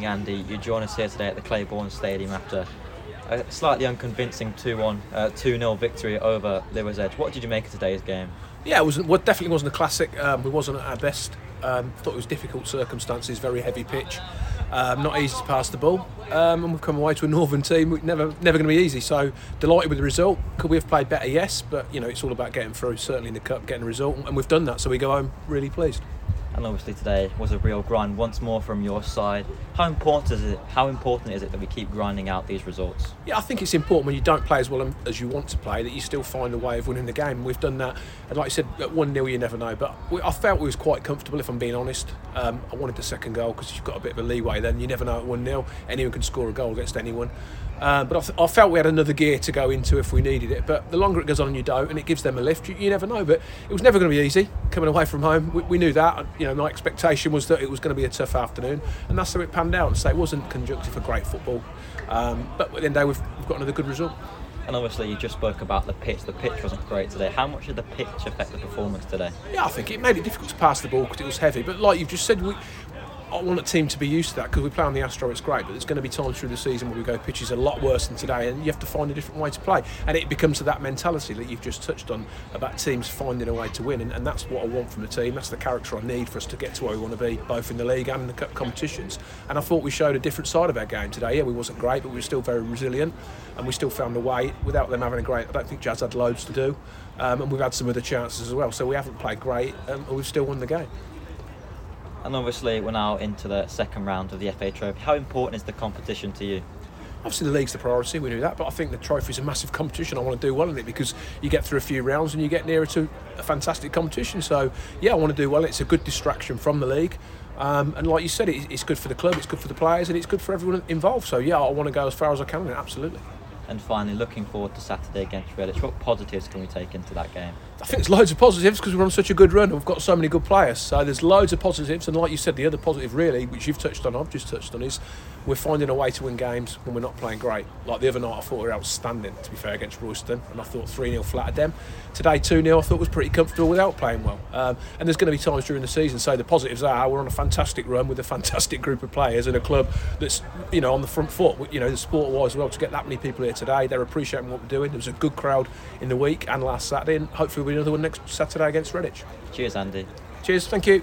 Andy. You join us here today at the Clayborn Stadium after a slightly unconvincing 2-1, uh, 2-0 victory over Liversedge. What did you make of today's game? Yeah, it. Well, definitely wasn't a classic. Um, we wasn't at our best. Um, thought it was difficult circumstances, very heavy pitch, um, not easy to pass the ball, um, and we've come away to a Northern team. We're never, never going to be easy. So delighted with the result. Could we have played better? Yes, but you know it's all about getting through. Certainly in the cup, getting a result, and we've done that. So we go home really pleased and obviously today was a real grind once more from your side. How important is it? How important is it that we keep grinding out these results? Yeah, I think it's important when you don't play as well as you want to play that you still find a way of winning the game. We've done that, and like I said, at one 0 you never know. But we, I felt we was quite comfortable, if I'm being honest. Um, I wanted the second goal because you've got a bit of a leeway. Then you never know at one 0 anyone can score a goal against anyone. Um, but I, I, felt we had another gear to go into if we needed it. But the longer it goes on you don't, and it gives them a lift, you, you never know. But it was never going to be easy coming away from home. We, we, knew that. You know, my expectation was that it was going to be a tough afternoon, and that's how it panned out. So it wasn't conjunctive for great football. Um, but at the end of the day, we've, we've got another good result. And obviously, you just spoke about the pitch. The pitch wasn't great today. How much did the pitch affect the performance today? Yeah, I think it made it difficult to pass the ball because it was heavy. But like you've just said, we, I want a team to be used to that because we play on the Astro, it's great, but there's going to be times through the season where we go pitches a lot worse than today, and you have to find a different way to play. And it becomes to that mentality that you've just touched on about teams finding a way to win, and, and that's what I want from the team. That's the character I need for us to get to where we want to be, both in the league and in the cup competitions. And I thought we showed a different side of our game today. Yeah, we wasn't great, but we were still very resilient, and we still found a way without them having a great. I don't think Jazz had loads to do, um, and we've had some other chances as well. So we haven't played great, um, and we've still won the game. And obviously, we're now into the second round of the FA Trophy. How important is the competition to you? Obviously, the league's the priority, we knew that, but I think the trophy's a massive competition. I want to do well in it because you get through a few rounds and you get nearer to a fantastic competition. So, yeah, I want to do well. It's a good distraction from the league. Um, and like you said, it's good for the club, it's good for the players, and it's good for everyone involved. So, yeah, I want to go as far as I can in it, absolutely. And finally, looking forward to Saturday against Redditch. What positives can we take into that game? I think there's loads of positives because we're on such a good run we've got so many good players. So there's loads of positives. And like you said, the other positive, really, which you've touched on, I've just touched on, is we're finding a way to win games when we're not playing great. Like the other night, I thought we were outstanding, to be fair, against Royston, and I thought 3 0 flattered them. Today, 2 0, I thought was pretty comfortable without playing well. Um, and there's going to be times during the season, so the positives are we're on a fantastic run with a fantastic group of players and a club that's, you know, on the front foot, you know, the sport wise as well, to get that many people here today. They're appreciating what we're doing. There was a good crowd in the week and last Saturday, and hopefully we'll be another one next Saturday against Redditch. Cheers, Andy. Cheers, thank you.